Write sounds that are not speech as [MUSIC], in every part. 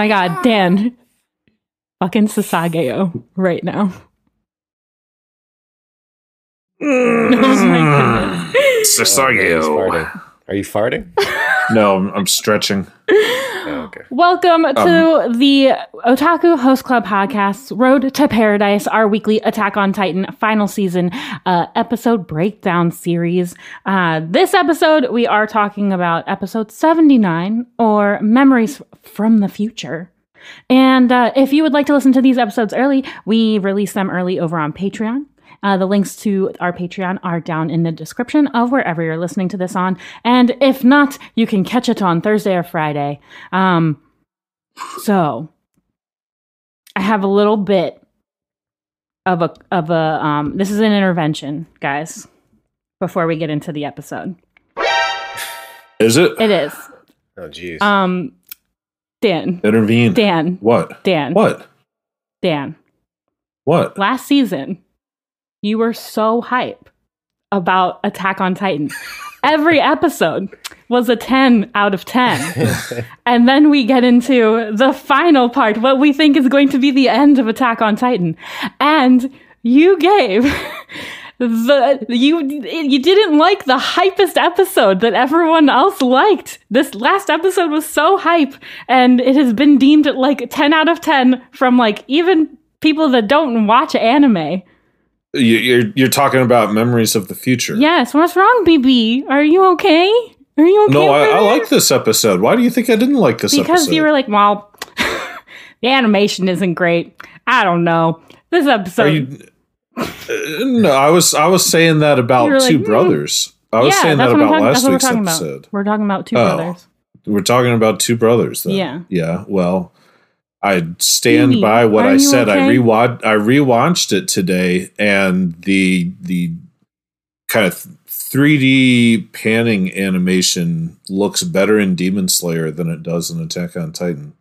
Oh my god, Dan. Fucking Sasageyo right now. Mm. [LAUGHS] Oh. Sasageyo. Are you farting? No, I'm, I'm stretching. [LAUGHS] Oh, okay. Welcome to the Otaku Host Club podcast, Road to Paradise, our weekly Attack on Titan final season uh, episode breakdown series. Uh, this episode, we are talking about episode 79 or Memories from the Future. And uh, if you would like to listen to these episodes early, we release them early over on Patreon. Uh, the links to our Patreon are down in the description of wherever you're listening to this on. And if not, you can catch it on Thursday or Friday. Um, so I have a little bit of a of a um, this is an intervention, guys. Before we get into the episode, Is it? it is Oh, jeez. um, Dan, Intervene. Dan, What? Dan, What? Dan. What? last season, you were so hype about Attack on Titan. [LAUGHS] Every episode was a 10 out of 10. [LAUGHS] and then we get into the final part, what we think is going to be the end of Attack on Titan. And you gave [LAUGHS] the you you didn't like the hypest episode that everyone else liked. This last episode was so hype and it has been deemed like 10 out of 10 from like even people that don't watch anime. You, you're you're talking about memories of the future. Yes, what's wrong, BB? Are you okay? Are you okay? No, I, I like this episode. Why do you think I didn't like this because episode? you were like, well, [LAUGHS] the animation isn't great. I don't know. This episode, Are you? Uh, no, I was I was saying that about were like, two "Hmm." brothers. I was yeah, saying that about talking, last what we're week's episode. about. We're talking about two Oh. brothers. We're talking about two brothers. Then. Yeah. yeah. Well, I stand Phoebe, by what I you said. I okay? rewatched I rewatched it today, and the the kind of 3D panning animation looks better in Demon Slayer than it does in Attack on Titan.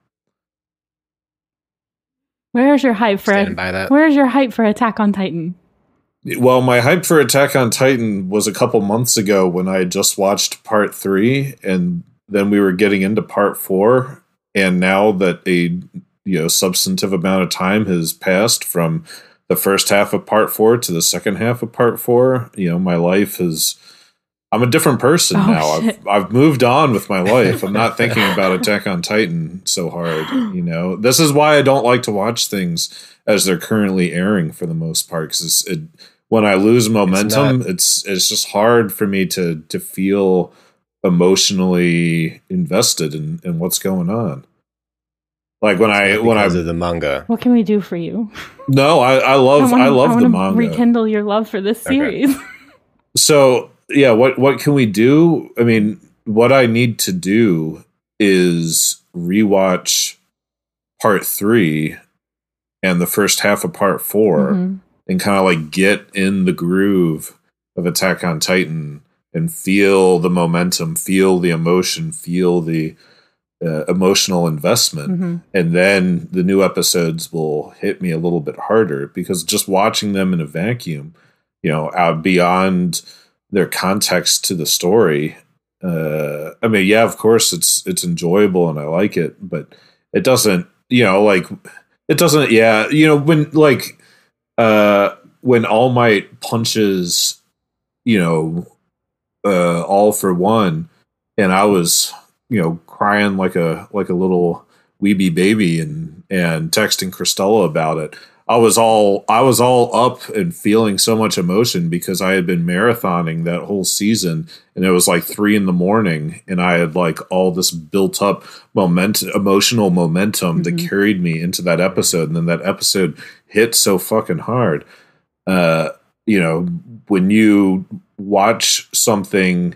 Where's your hype for? Stand by that. Where's your hype for Attack on Titan? Well, my hype for Attack on Titan was a couple months ago when I had just watched part three, and then we were getting into part four. And now that a you know substantive amount of time has passed from the first half of part four to the second half of part four, you know, my life is I'm a different person Oh, now. shit. I've I've moved on with my [LAUGHS] life. I'm not thinking about Attack on Titan so hard. You know, this is why I don't like to watch things as they're currently airing for the most part because it when I lose momentum, it's, it's just hard for me to to feel emotionally invested in, in what's going on. Like when I when I because of the manga. What can we do for you? no, I, I love wanna- I, love wanna the manga. Rekindle your love for this Okay. series. [LAUGHS] so yeah, what what can we do? I mean, what I need to do is rewatch part three and the first half of part 4 Mhm. and kind of like get in the groove of Attack on Titan and feel the momentum, feel the emotion, feel the uh, emotional investment. Mhm. And then the new episodes will hit me a little bit harder because just watching them in a vacuum, you know, out beyond their context to the story. Uh, I mean, yeah, of course it's it's enjoyable and I like it, but it doesn't, you know, like it doesn't. Yeah, you know, when like uh, when All Might punches, you know, uh, all for one, and I was, you know, crying like a like a little weeby baby and and texting Christella about it. I was all I was all up and feeling so much emotion because I had been marathoning that whole season and it was like three in the morning and I had like all this built up moment emotional momentum that Mhm. carried me into that episode and then that episode hit so fucking hard. Uh you know, when you watch something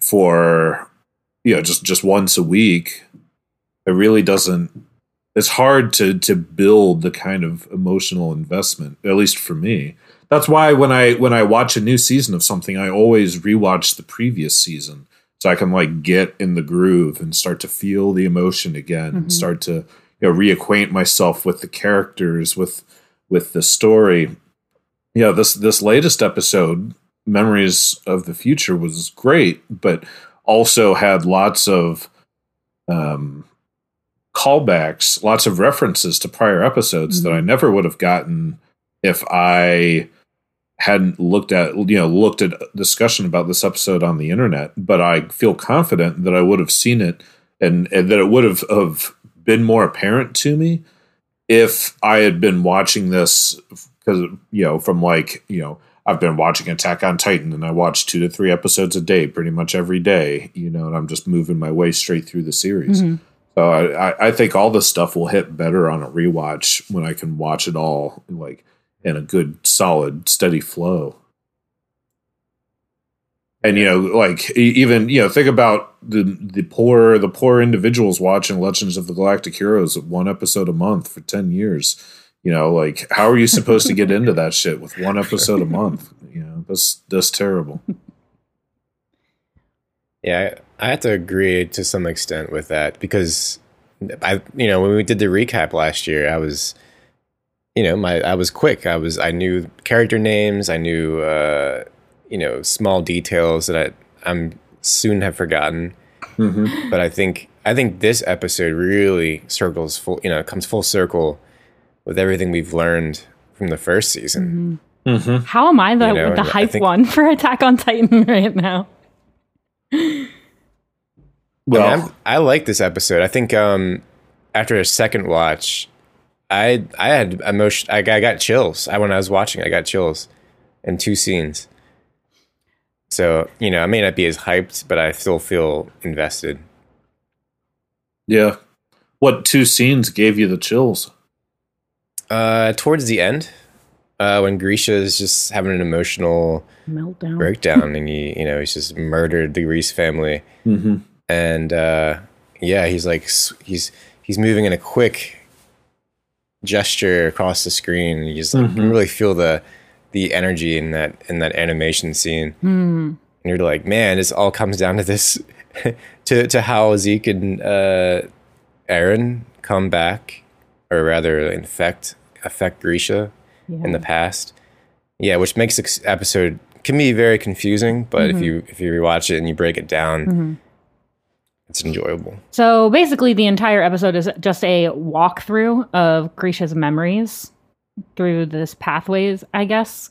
for you know just just once a week, it really doesn't it's hard to to build the kind of emotional investment at least for me that's why when i when i watch a new season of something i always rewatch the previous season so i can like get in the groove and start to feel the emotion again Mhm. and start to you know reacquaint myself with the characters with with the story yeah this this latest episode memories of the future was great but also had lots of um callbacks, lots of references to prior episodes that I never would have gotten if I hadn't looked at you know looked at discussion about this episode on the internet. But I feel confident that I would have seen it and, and that it would have, have been more apparent to me if I had been watching this because you know from like you know I've been watching Attack on Titan and I watch two to three episodes a day pretty much every day, you know, and I'm just moving my way straight through the series. Mhm. So I, I, think all this stuff will hit better on a rewatch when I can watch it all like in a good, solid, steady flow. And you know, like even you know, think about the the poor the poor individuals watching Legends of the Galactic Heroes one episode a month for ten years. You know, like how are you supposed to get into that [LAUGHS] shit with one episode a month? You know, that's that's terrible. [LAUGHS] Yeah, I, have to agree to some extent with that because I, you know, when we did the recap last year, I was, you know, my I was quick. I was I knew character names. I knew, uh, you know, small details that I I'm soon have forgotten. Mm-hmm. But I think I think this episode really circles full. You know, comes full circle with everything we've learned from the first season. Mm-hmm. How am I the, You know, the hype think- one [LAUGHS] for Attack on Titan right now? Well, I, mean, I'm- like this episode. I think um, after a second watch, I I had emotion. I, I got chills. I when I was watching, I got chills in two scenes. So you know, I may not be as hyped, but I still feel invested. yeah. What two scenes gave you the chills? Uh, towards the end, uh, when Grisha is just having an emotional Meltdown. breakdown, and [LAUGHS] he, you know, he's just murdered the Reiss family. Mm-hmm. and uh, yeah, he's like he's he's moving in a quick gesture across the screen. And you just like, can really feel the the energy in that in that animation scene. Hmm. And you're like, man, this all comes down to this [LAUGHS] to to how Zeke and uh, Eren come back, or rather, infect affect Grisha in the past. Yeah, which makes this episode can be very confusing, but if mm-hmm. you if you rewatch it and you break it down, mm-hmm. it's enjoyable. So basically, the entire episode is just a walkthrough of Grisha's memories through this pathways, I guess,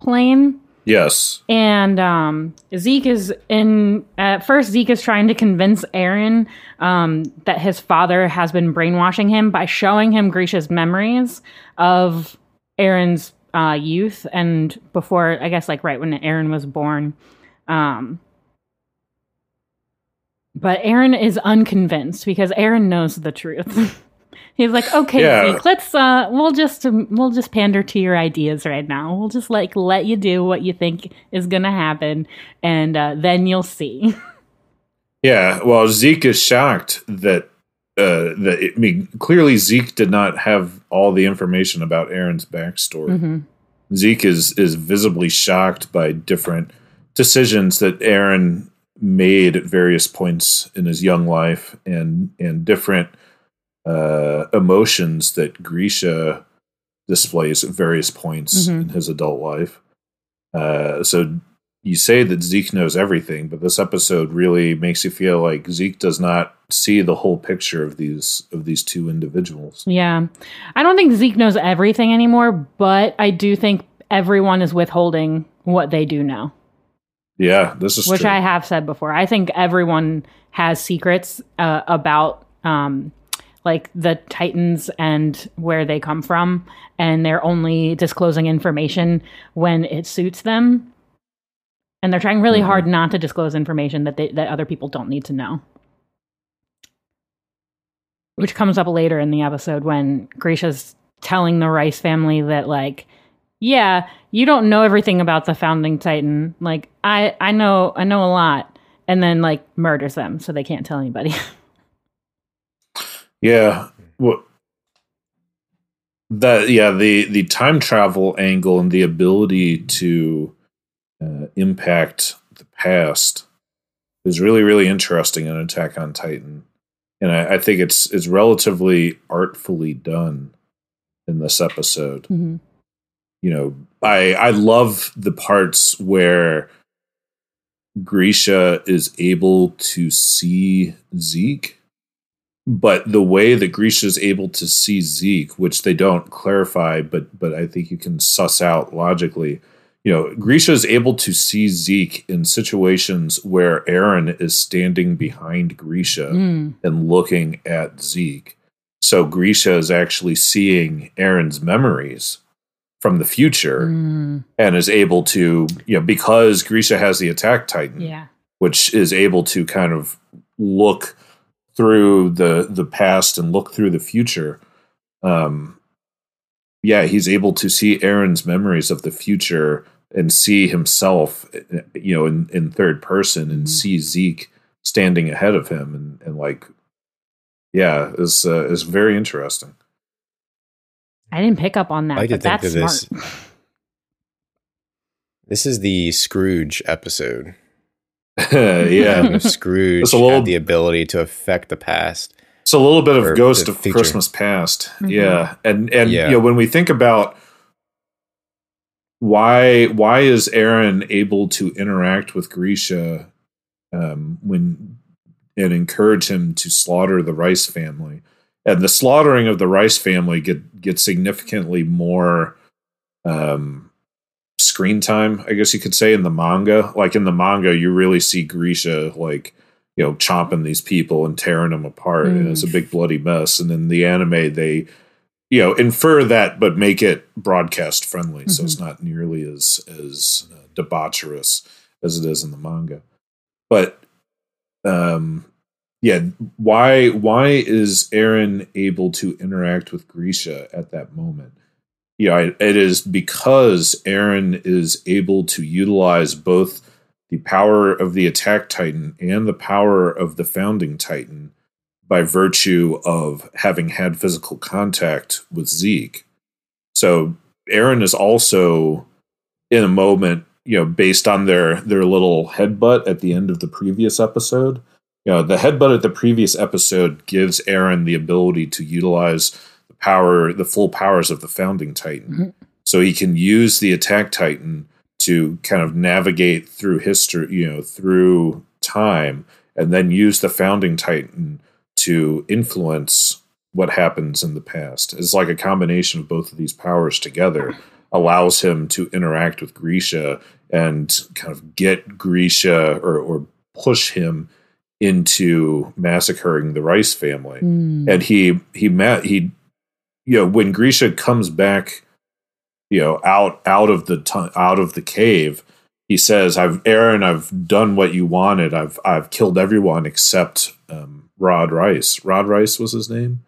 plane. Yes. And um, Zeke is in. At first, Zeke is trying to convince Eren um, that his father has been brainwashing him by showing him Grisha's memories of Eren's uh, youth and before, I guess, like right when Eren was born. Um, but Eren is unconvinced because Eren knows the truth. [LAUGHS] He's like, okay, Yeah. Zeke, let's uh, we'll just um, we'll just pander to your ideas right now. We'll just like let you do what you think is gonna happen, and uh, then you'll see. [LAUGHS] Yeah. Well, Zeke is shocked that uh, that I mean, clearly Zeke did not have all the information about Eren's backstory. Mhm. Zeke is is visibly shocked by different decisions that Eren made at various points in his young life, and and different uh, emotions that Grisha displays at various points Mhm. in his adult life. Uh, so you say that Zeke knows everything, but this episode really makes you feel like Zeke does not see the whole picture of these of these two individuals. Yeah, I don't think Zeke knows everything anymore, but I do think everyone is withholding what they do know. Yeah, this is which true. I have said before. I think everyone has secrets uh, about um, like the Titans and where they come from, and they're only disclosing information when it suits them. And they're trying really Mhm. hard not to disclose information that they, that other people don't need to know. Which comes up later in the episode when Grisha's telling the Reiss family that like yeah, you don't know everything about the founding titan. Like I I know I know a lot and then like murders them so they can't tell anybody. [LAUGHS] Yeah. What that yeah, the the time travel angle and the ability to uh, impact the past is really really interesting in Attack on Titan. And I, I think it's it's relatively artfully done in this episode. Mhm. You know, I I love the parts where Grisha is able to see Zeke but the way that Grisha is able to see Zeke, which they don't clarify, but but I think you can suss out logically. You know, Grisha is able to see Zeke in situations where Eren is standing behind Grisha Mm. and looking at Zeke. So Grisha is actually seeing Eren's memories from the future Mm. and is able to, you know, because Grisha has the attack titan, Yeah. which is able to kind of look through the the past and look through the future. Um, yeah, he's able to see Eren's memories of the future and see himself, you know, in, in third person and Mhm. see Zeke standing ahead of him and, and like, yeah, is uh, is very interesting. I didn't pick up on that, I like to but think that's of this. This is the Scrooge episode. [LAUGHS] yeah, Scrooge It's a little- had the ability to affect the past. It's a little bit of Ghost of future. Christmas Past. Mhm. Yeah. And and Yeah. you know, when we think about why why is Eren able to interact with Grisha um when and encourage him to slaughter the Reiss family? And the slaughtering of the Reiss family get gets significantly more um screen time, I guess you could say, in the manga. Like in the manga, you really see Grisha like you know, chomping these people and tearing them apart, and Mm. it's a big bloody mess. And in the anime, they, you know, infer that, but make it broadcast friendly, so it's not nearly as as uh, debaucherous as it is in the manga. But, um, yeah, why why is Eren able to interact with Grisha at that moment? You know, it- is because Eren is able to utilize both the power of the attack titan and the power of the founding titan by virtue of having had physical contact with Zeke. So Eren is also in a moment, you know, based on their their little headbutt at the end of the previous episode. You know, the headbutt at the previous episode gives Eren the ability to utilize power, the full powers of the founding titan. Mhm. So he can use the attack titan to kind of navigate through history, you know, through time, and then use the founding titan to influence what happens in the past. It's like a combination of both of these powers together allows him to interact with Grisha and kind of get Grisha or, or push him into massacring the Reiss family Mm. and he he met he you know when Grisha comes back you know out out of the out of the cave he says I've Eren I've done what you wanted. I've I've killed everyone except um, Rod Reiss. Rod Reiss was his name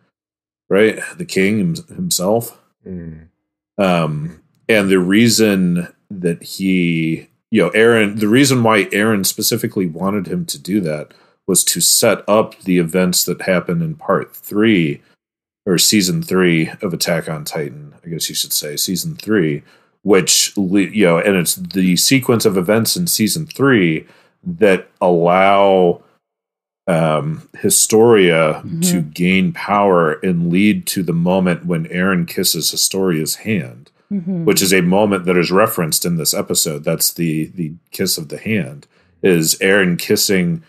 right? The king himself. Mm. um, and the reason that he, you know, Eren, the reason why Eren specifically wanted him to do that was to set up the events that happen in part three or season three of Attack on Titan, I guess you should say, season three, which, you know, and it's the sequence of events in season three that allow um, Historia to gain power and lead to the moment when Eren kisses Historia's hand, Mhm. which is a moment that is referenced in this episode. That's the the kiss of the hand. Is Eren kissing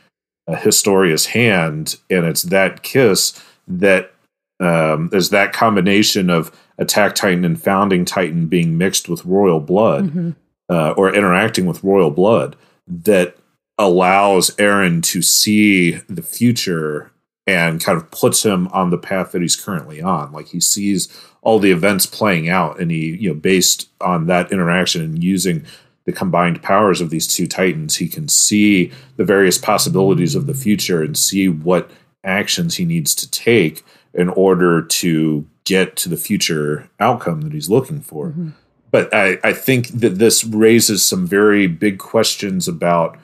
uh, Historia's hand, and it's that kiss that um, is that combination of Attack Titan and Founding Titan being mixed with royal blood Mhm. uh, or interacting with royal blood that allows Eren to see the future and kind of puts him on the path that he's currently on. Like he sees all the events playing out, and he, you know, based on that interaction and using the combined powers of these two titans, he can see the various possibilities of the future and see what actions he needs to take in order to get to the future outcome that he's looking for Mhm. but I, I think that this raises some very big questions about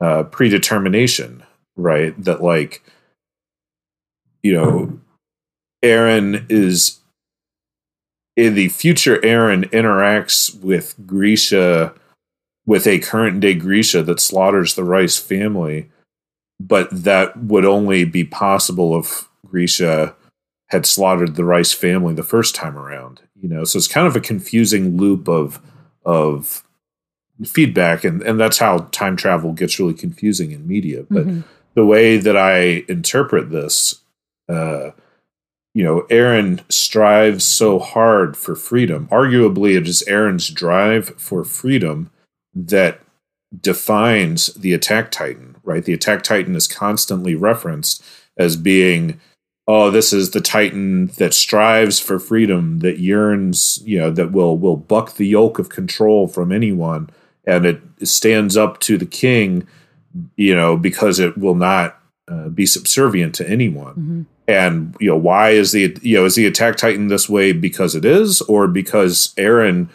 uh, predetermination, right? That like, you know, Eren is in the future. Eren interacts with Grisha, with a current day Grisha that slaughters the Reiss family, but that would only be possible if Grisha had slaughtered the Reiss family the first time around. You know, so it's kind of a confusing loop of of feedback, and and that's how time travel gets really confusing in media. But Mhm. the way that I interpret this uh, you know, Eren strives so hard for freedom. Arguably, it is Eren's drive for freedom that defines the Attack Titan, right? The Attack Titan is constantly referenced as being, oh, this is the Titan that strives for freedom, that yearns, you know, that will will buck the yoke of control from anyone, and it stands up to the king, you know, because it will not uh, be subservient to anyone. Mm-hmm and you know why is the you know is the attack titan this way because it is or because Eren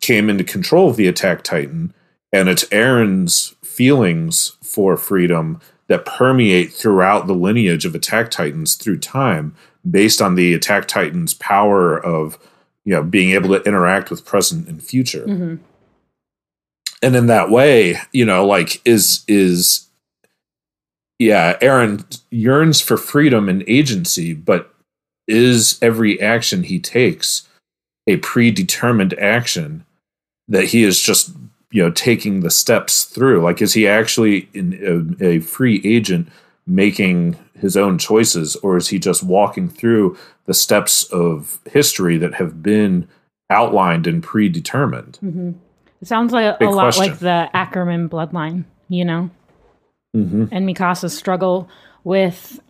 came into control of the attack titan and it's Eren's feelings for freedom that permeate throughout the lineage of attack titans through time based on the attack titan's power of you know being able to interact with present and future mm-hmm. and in that way you know like is is yeah, eren yearns for freedom and agency, but is every action he takes a predetermined action that he is just you know taking the steps through? Like, is he actually in a, a free agent making his own choices, or is he just walking through the steps of history that have been outlined and predetermined? Mm-hmm. It sounds like a, a lot like the Ackerman bloodline, you know mm-hmm. and Mikasa's struggle with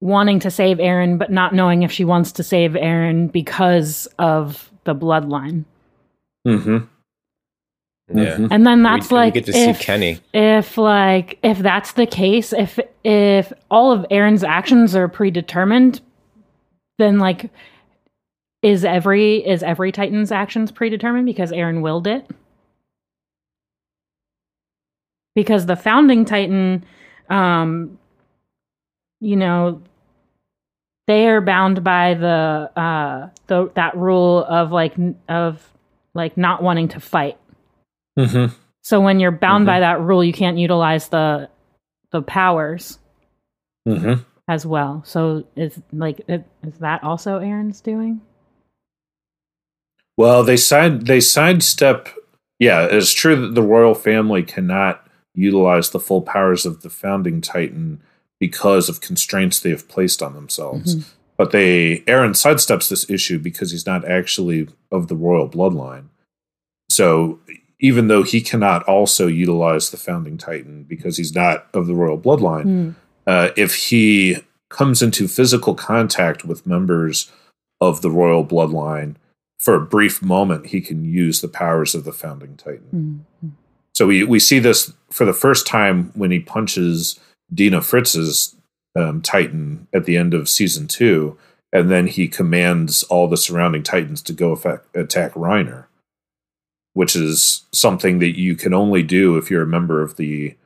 wanting to save Eren, but not knowing if she wants to save Eren because of the bloodline. Mm-hmm. Yeah. Mm-hmm. And then that's we, like we get to if, see Kenny. If like if that's the case, if if all of Eren's actions are predetermined, then like is every is every Titan's actions predetermined because Eren willed it? because the founding titan um you know they are bound by the uh the that rule of like of like not wanting to fight mm-hmm. so when you're bound mm-hmm. by that rule you can't utilize the the powers mm-hmm. as well so is like it, is that also Eren's doing well they side they sidestep yeah it's true that the royal family cannot utilize the full powers of the founding Titan because of constraints they have placed on themselves. Mm-hmm. But they Eren sidesteps this issue because he's not actually of the royal bloodline. So even though he cannot also utilize the founding Titan because he's not of the royal bloodline, mm. uh, if he comes into physical contact with members of the royal bloodline for a brief moment, he can use the powers of the founding Titan. Mm-hmm. So we we see this for the first time when he punches Dina Fritz's um, Titan at the end of season two, and then he commands all the surrounding Titans to go effect, attack Reiner, which is something that you can only do if you're a member of the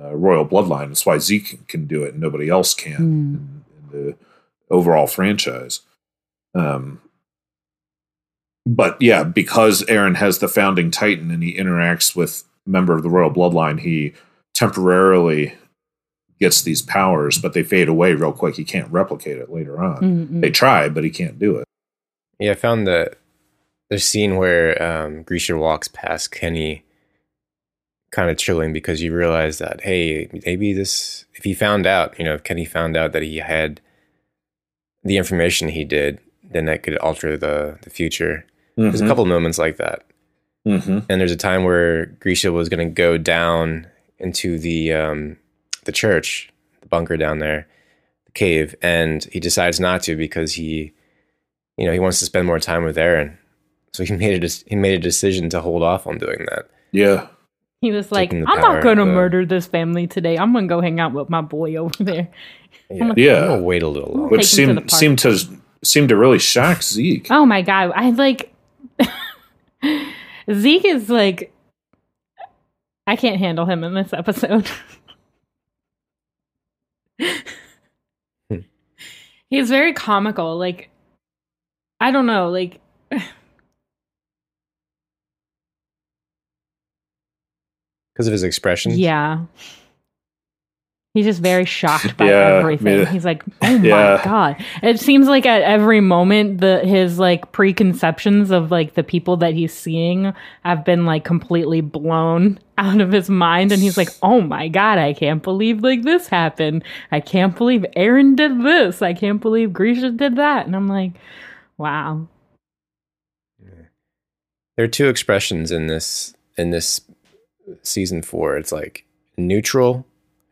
uh, royal bloodline. That's why Zeke can do it and nobody else can mm. in, in, the overall franchise. Um, but yeah, because Eren has the founding Titan and he interacts with member of the royal bloodline, he temporarily gets these powers, but they fade away real quick. He can't replicate it later on. Mm-hmm. They try, but he can't do it. Yeah, I found the the scene where um, Grisha walks past Kenny kind of chilling because you realize that hey, maybe this if he found out, you know, if Kenny found out that he had the information he did, then that could alter the the future. Mm-hmm. There's a couple moments like that. Mm-hmm. And there's a time where Grisha was going to go down into the um, the church, the bunker down there, the cave, and he decides not to because he, you know, he wants to spend more time with Eren. So he made a he made a decision to hold off on doing that. Yeah. He was like, "I'm not going to murder this family today. I'm going to go hang out with my boy over there." Yeah, gonna, yeah. I'm gonna wait a little longer. Which seemed to seemed to seemed to really shock Zeke. Oh my god! I like. [LAUGHS] Zeke is like, I can't handle him in this episode. Hmm. [LAUGHS] He's very comical. Like, I don't know. Like, because of his expression. Yeah. He's just very shocked by Yeah, everything. yeah. He's like, "Oh my Yeah. god!" It seems like at every moment, the his like preconceptions of like the people that he's seeing have been like completely blown [LAUGHS] out of his mind, and he's like, "Oh my god! I can't believe like this happened. I can't believe Eren did this. I can't believe Grisha did that." And I'm like, "Wow." There are two expressions in this in this season four. It's like neutral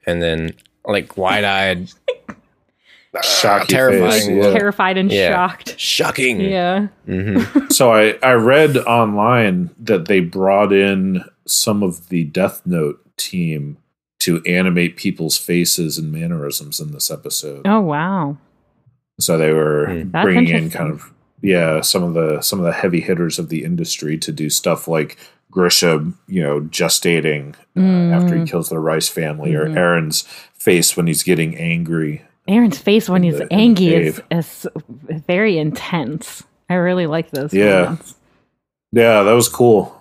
and then like wide eyed, [LAUGHS] Shocky terrifying, face, look. Terrified and Yeah. shocked. shocking. Yeah. hmm [LAUGHS] so I, I read online that they brought in some of the Death Note team to animate people's faces and mannerisms in this episode. Oh wow. So they were. That's bringing in kind of yeah some of the some of the heavy hitters of the industry to do stuff like Grisha, you know, gestating uh, after he Mm. kills the Reiss family, Mhm. or Eren's face when he's getting angry. Eren's face when he's the- angry is, is very intense. I really like those. Yeah. moments. Yeah, that was cool.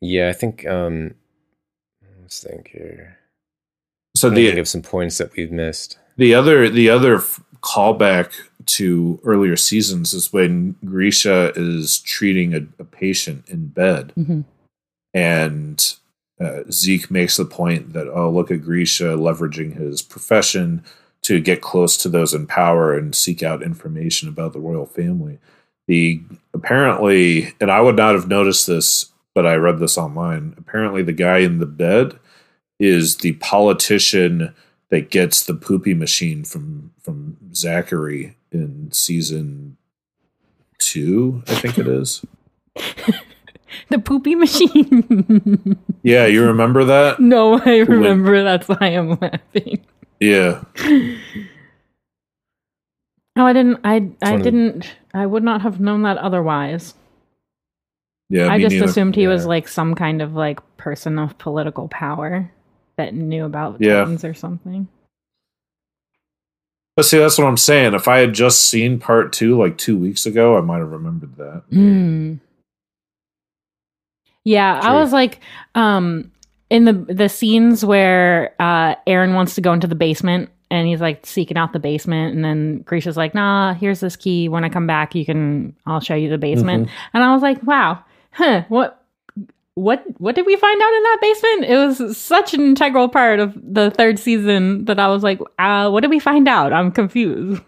Yeah, I think. um Let's think here. So I'm thinking the of some points that we've missed. The other the other callback to earlier seasons is when Grisha is treating a, a patient in bed, Mhm. and uh, Zeke makes the point that oh look at Grisha leveraging his profession to get close to those in power and seek out information about the royal family. The apparently, and I would not have noticed this, but I read this online. Apparently, the guy in the bed is the politician that gets the poopy machine from from Zachary in season two, I think it is. [LAUGHS] The poopy machine. [LAUGHS] Yeah, you remember that? no, I remember. That's why I'm laughing. Yeah. Oh, I didn't. I I one of the- didn't. I would not have known that otherwise. Yeah. I just neither. assumed he was like some kind of like person of political power that knew about Yeah. things or something. But see, that's what I'm saying. If I had just seen part two like two weeks ago, I might have remembered that. Mm. Yeah, I was like, um, in the the scenes where uh, Eren wants to go into the basement and he's like seeking out the basement, and then Grisha's like, "Nah, here's this key. When I come back, you can. I'll show you the basement." And I was like, "Wow, huh? What?" What what did we find out in that basement? It was such an integral part of the third season that I was like, uh, what did we find out? I'm confused.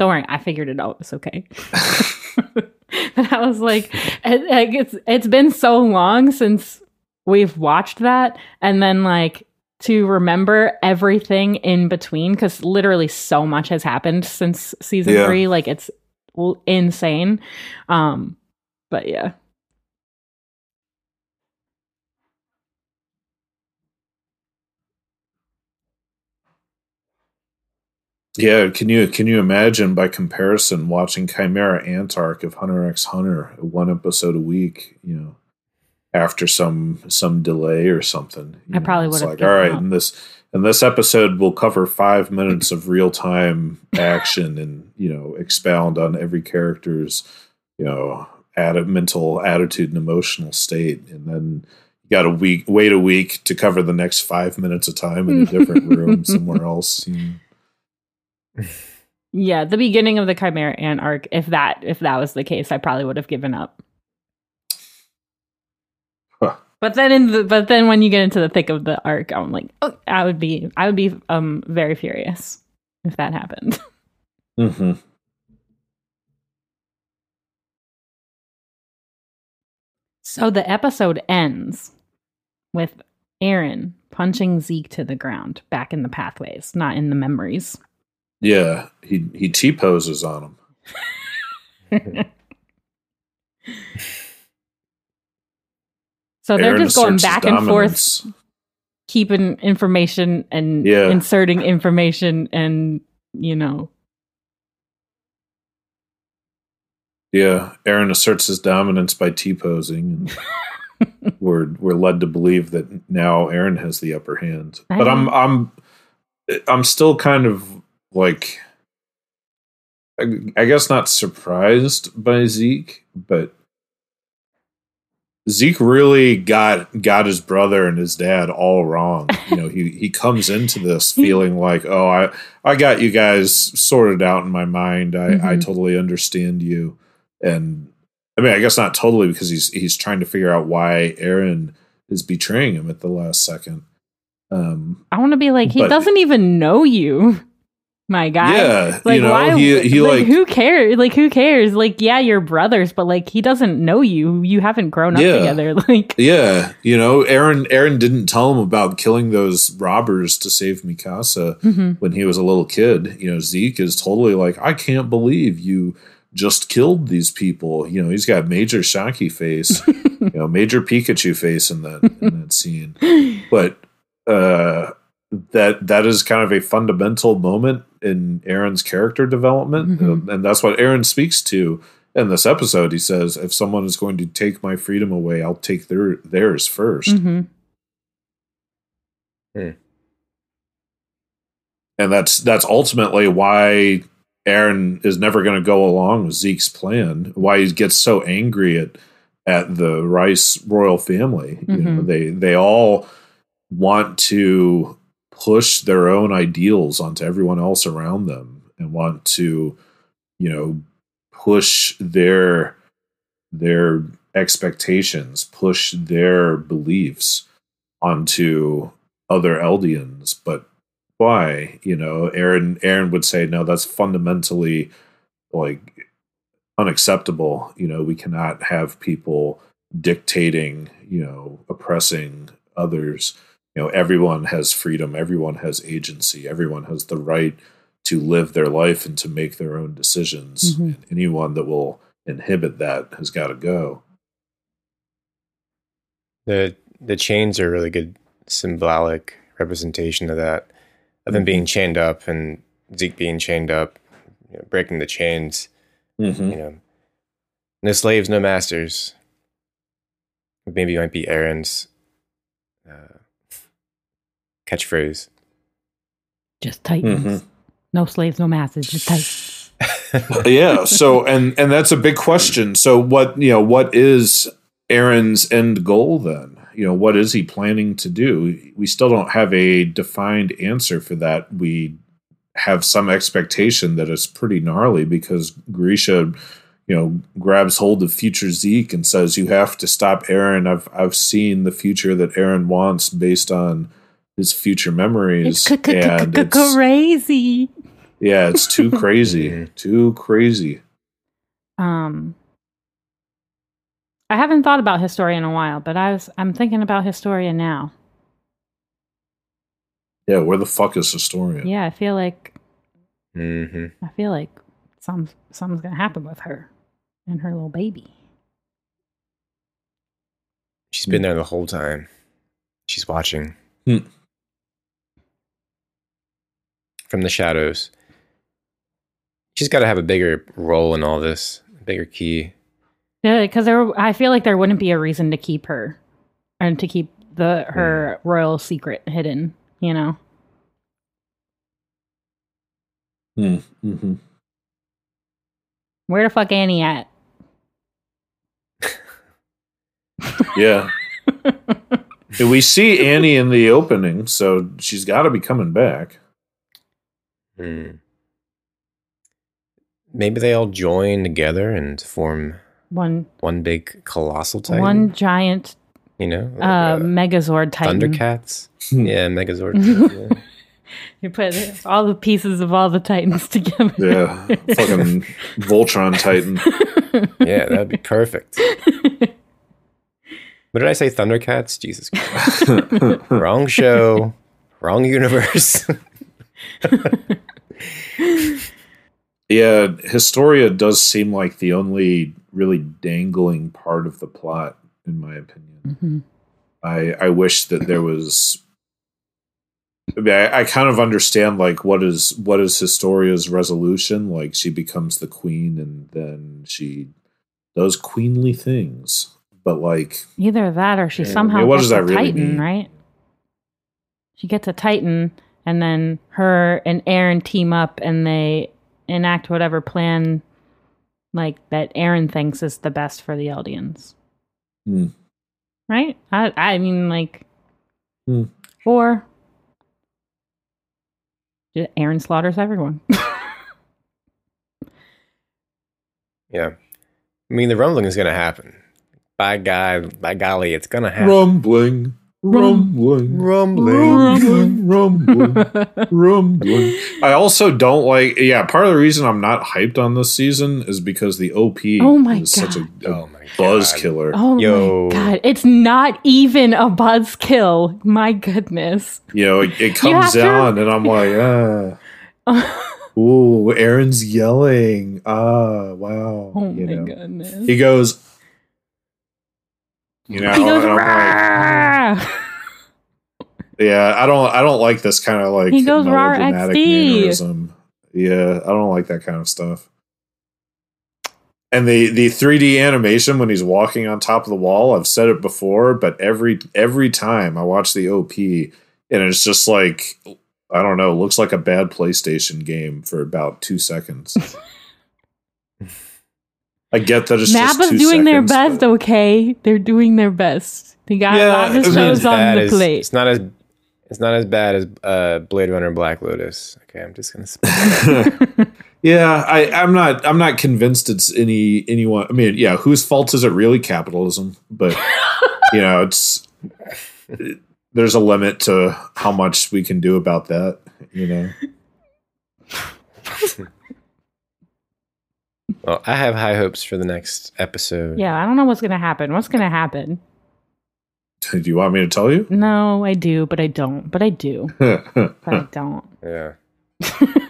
Don't worry, I figured it out. It's okay. [LAUGHS] but I was like, it, like, it's it's been so long since we've watched that, and then like to remember everything in between because literally so much has happened since season Yeah. three. Like it's insane. Um, but yeah, Yeah, can you can you imagine by comparison watching Chimera Ant arc of Hunter x Hunter one episode a week, you know, after some some delay or something. I know, probably would have like all right, up. and this and this episode will cover five minutes of real time action and you know expound on every character's you know mental attitude and emotional state, and then you got a week wait a week to cover the next five minutes of time in a different room [LAUGHS] somewhere else. you know. Yeah. The beginning of the Chimera Ant arc, if that if that was the case, I probably would have given up. Huh. But then in the but then when you get into the thick of the arc, I'm like, oh, I would be I would be um very furious if that happened. [LAUGHS] Mm-hmm. So the episode ends with Eren punching Zeke to the ground, back in the pathways, not in the memories. Yeah, he he T poses on him. [LAUGHS] So they're Eren just going back and forth, keeping information and Yeah. inserting information, and you know, Yeah, Eren asserts his dominance by T posing, and [LAUGHS] we're we're led to believe that now Eren has the upper hand. But I'm. I'm I'm still kind of like I, I guess not surprised by Zeke, but Zeke really got got his brother and his dad all wrong. You know, he he comes into this [LAUGHS] feeling like, oh, I I got you guys sorted out in my mind. I I Mhm. totally understand you, and I mean, I guess not totally because he's he's trying to figure out why Eren is betraying him at the last second. Um, I want to be like, he doesn't even know you, my guy. yeah, Like you know, why? he he like, like who cares? Like who cares? Like yeah, you're brothers, but like he doesn't know you. You haven't grown up Yeah. together. [LAUGHS] Like Yeah, you know, Eren Eren didn't tell him about killing those robbers to save Mikasa mhm. when he was a little kid. You know, Zeke is totally like, I can't believe you just killed these people. You know, he's got major Shaki face, [LAUGHS] you know, major Pikachu face in that in that scene. [LAUGHS] But uh that that is kind of a fundamental moment in Eren's character development, Mhm. and that's what Eren speaks to in this episode. He says, "If someone is going to take my freedom away, I'll take their theirs 1st Mhm. and that's that's ultimately why Eren is never going to go along with Zeke's plan. Why he gets so angry at at the Reiss royal family. You know, Mhm. they they all want to push their own ideals onto everyone else around them and want to, you know, push their their expectations, push their beliefs onto other Eldians, but why? You know, Eren Eren would say, no, that's fundamentally like unacceptable. You know, we cannot have people dictating, you know, oppressing others. You know, everyone has freedom, everyone has agency, everyone has the right to live their life and to make their own decisions. Mhm. And anyone that will inhibit that has got to go. The the chains are a really good symbolic representation of that, of them being chained up and Zeke being chained up, you know, breaking the chains. Mm-hmm. You know, no slaves, no masters. Maybe it might be Eren's uh, catchphrase. just titans. Mhm. No slaves, no masters, just titans. [LAUGHS] yeah so and and that's a big question so what you know what is eren's end goal then you know what is he planning to do we still don't have a defined answer for that we have some expectation that it's pretty gnarly because grisha you know grabs hold of future zeke and says you have to stop eren i've i've seen the future that eren wants based on his future memories It's and it's- crazy. yeah, it's too [LAUGHS] crazy. Too crazy. Um, I haven't thought about Historia in a while, but I was I'm thinking about Historia now. Yeah, where the fuck is Historia? Yeah, I feel like mm-hmm. I feel like some something's gonna happen with her and her little baby. She's been there the whole time. She's watching Hmm. From the shadows. She's got to have a bigger role in all this, a bigger key. Yeah, because there, I feel like there wouldn't be a reason to keep her and to keep the her royal secret hidden. You know, Mm, hmm where the fuck Annie at? [LAUGHS] Yeah. [LAUGHS] we see Annie in the opening, so she's got to be coming back. Hmm. Maybe they all join together and form One one big colossal titan. one giant you know, like, uh, uh, Megazord Titan. Thundercats. Hmm. yeah, Megazord. [LAUGHS] yeah. [LAUGHS] You put all the pieces of all the Titans together. Yeah, fucking Voltron Titan. yeah, that'd be perfect. [LAUGHS] What did I say? Thundercats? Jesus Christ. wrong show, wrong universe. Yeah, Historia does seem like the only really dangling part of the plot, in my opinion. Mhm. I I wish that there was. I, mean, I, I kind of understand like what is what is Historia's resolution. Like she becomes the queen, and then she does queenly things. But like, Either that, or she somehow yeah, what gets does a that really Titan, mean? right? She gets a Titan, and then her and Eren team up, and they enact whatever plan like that Eren thinks is the best for the Eldians. Hmm. Right? I I mean like Hmm. or Eren slaughters everyone. [LAUGHS] Yeah. I mean, the rumbling is going to happen. By God, by golly, it's going to happen. Rumbling, rumbling, Rumbling. rumbling, rumbling, [LAUGHS] rumbling. I also don't like. Yeah, part of the reason I'm not hyped on this season is because the OP Oh my is such a, God. Oh my buzz God. killer. oh Yo. my god. It's not even a buzz kill. My goodness. You know, it, it comes have to- on, and I'm like, [LAUGHS] ah. Ooh, Eren's yelling. Ah, wow. Oh you my know. goodness. He goes, you know, He goes, and like, [LAUGHS] yeah, I don't, I don't like this kind of like He goes, melodramatic XD." mannerism. Yeah, I don't like that kind of stuff. And the the 3D animation when he's walking on top of the wall, I've said it before, but every every time I watch the OP, and it's just like I don't know, looks like a bad PlayStation game for about two seconds. [LAUGHS] I get that it's just MAPPA's two doing their best, but- okay? They're doing their best. They got Yeah, a lot I of shows on the as- plate. It's not as it's not as bad as uh, Blade Runner Black Lotus. Okay, I'm just gonna. [LAUGHS] spit [LAUGHS] yeah, I, I'm not. I'm not convinced it's any anyone. I mean, yeah, whose fault is it really? Capitalism, but [LAUGHS] you know, it's there's a limit to how much we can do about that. You know, well, I have high hopes for the next episode. yeah, I don't know what's gonna happen. What's gonna happen? do you want me to tell you? No, I do, but I don't. But I do, [LAUGHS] but I don't. Yeah. [LAUGHS]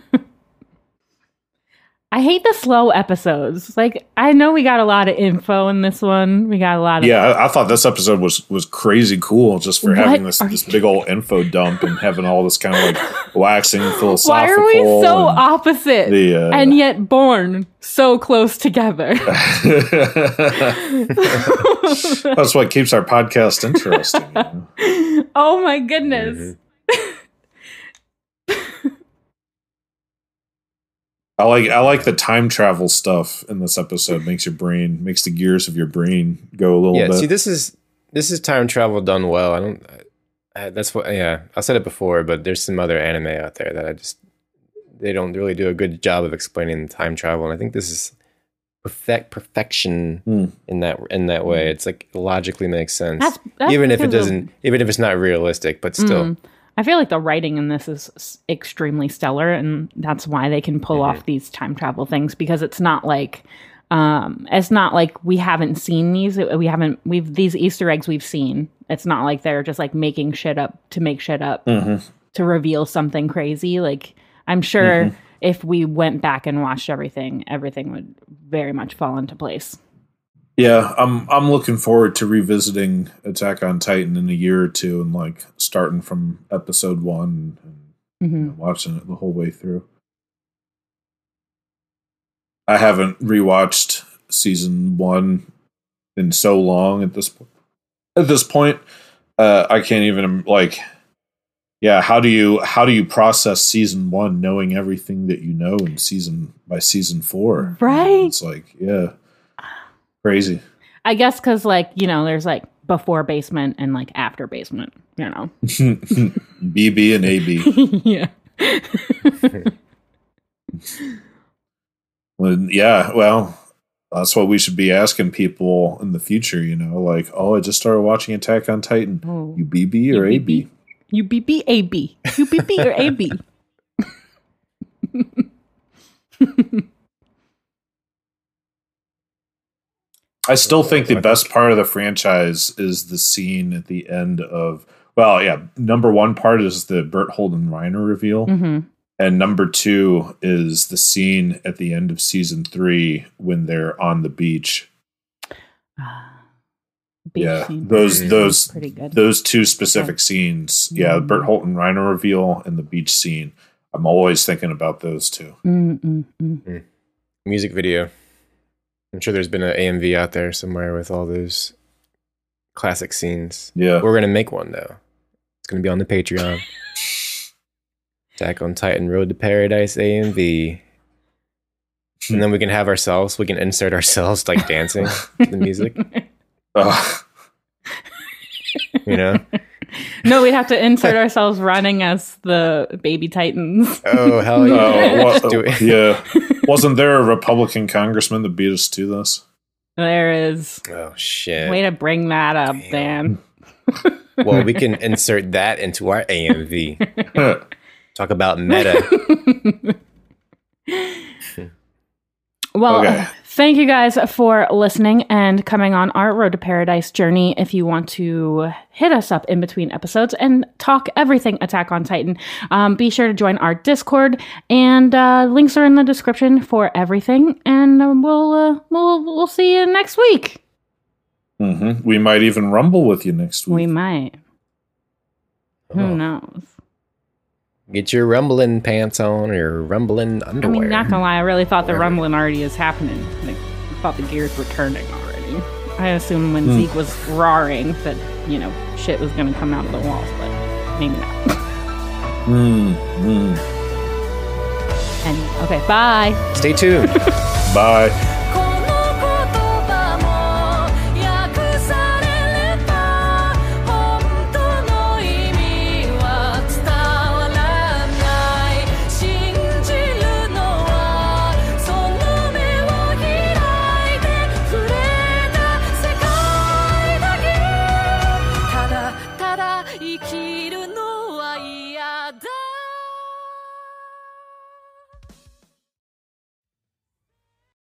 I hate the slow episodes. Like I know we got a lot of info in this one. We got a lot of yeah, I, I thought this episode was was crazy cool just for What having this this you- big old info dump and having all this kind of like [LAUGHS] waxing philosophical. Why are we so opposite the, uh, and yet born so close together? [LAUGHS] [LAUGHS] That's what keeps our podcast interesting. you know? oh my goodness. I like I like the time travel stuff in this episode. Makes your brain makes the gears of your brain go a little Yeah. bit. See, this is this is time travel done well. I don't. I, that's what. Yeah, I said it before, but there's some other anime out there that I just they don't really do a good job of explaining time travel, and I think this is perfect perfection Hmm. in that in that way. It's like logically makes sense, That's, that's even if it doesn't, even if it's not realistic, but still. Mm. I feel like the writing in this is extremely stellar, and that's why they can pull Mhm. off these time travel things because it's not like um it's not like we haven't seen these we haven't we've these easter eggs we've seen it's not like they're just like making shit up to make shit up Mhm. to reveal something crazy like i'm sure Mhm. if we went back and watched everything everything would very much fall into place Yeah, I'm I'm looking forward to revisiting Attack on Titan in a year or two and like starting from episode one and hmm you know, watching it the whole way through. I haven't rewatched season one in so long at this point. At this point, uh, I can't even like. Yeah, how do you how do you process season one, knowing everything that you know in season by season four? Right. It's like yeah, crazy. i guess because like you know there's like before basement and like after basement you know [LAUGHS] [LAUGHS] BB and AB. [LAUGHS] yeah Well, yeah, well, that's what we should be asking people in the future. You know, like, oh, I just started watching Attack on Titan. Oh. You BB or AB? You BB? UBB AB. UBB or AB. I still think the best part of the franchise is the scene at the end of. Well, yeah, number one part is the Bertholdt Reiner reveal, hmm and number two is the scene at the end of season three when they're on the beach. yeah, those Mhm. those pretty good. those two specific scenes. Yeah, Mm. Bertholdt Reiner reveal and the beach scene. I'm always thinking about those two. Mm, mm, mm. Music video. I'm sure there's been an AMV out there somewhere with all those classic scenes. Yeah. We're gonna make one though. It's gonna be on the Patreon. [LAUGHS] Attack on Titan Road to Paradise AMV. and then we can have ourselves. We can insert ourselves like dancing to the music. Ugh. [LAUGHS] Oh. You know. [LAUGHS] No, we'd have to insert ourselves running as the baby titans. [LAUGHS] Oh hell yeah! Oh, [LAUGHS] what- do it. yeah. [LAUGHS] Wasn't there a Republican congressman that beat us to this? There is. Oh shit! Way to bring that up, Dan. Well, we can insert that into our AMV. Talk about meta. Well, Okay. Thank you guys for listening and coming on our Road to Paradise journey. If you want to hit us up in between episodes and talk everything Attack on Titan, um, be sure to join our Discord. And uh, links are in the description for everything. And uh, we'll uh, we'll we'll see you next week. hmm We might even rumble with you next week. We might. Who Oh. knows? Get your rumbling pants on or your rumbling I underwear. mean, not gonna lie, I really thought the rumbling already is happening. Like, I thought the gears were turning already. I assumed when Hmm. Zeke was roaring that, you know, shit was gonna come out of the walls, but maybe not. Mm, mm. anyway, okay, bye. Stay tuned. [LAUGHS] Bye.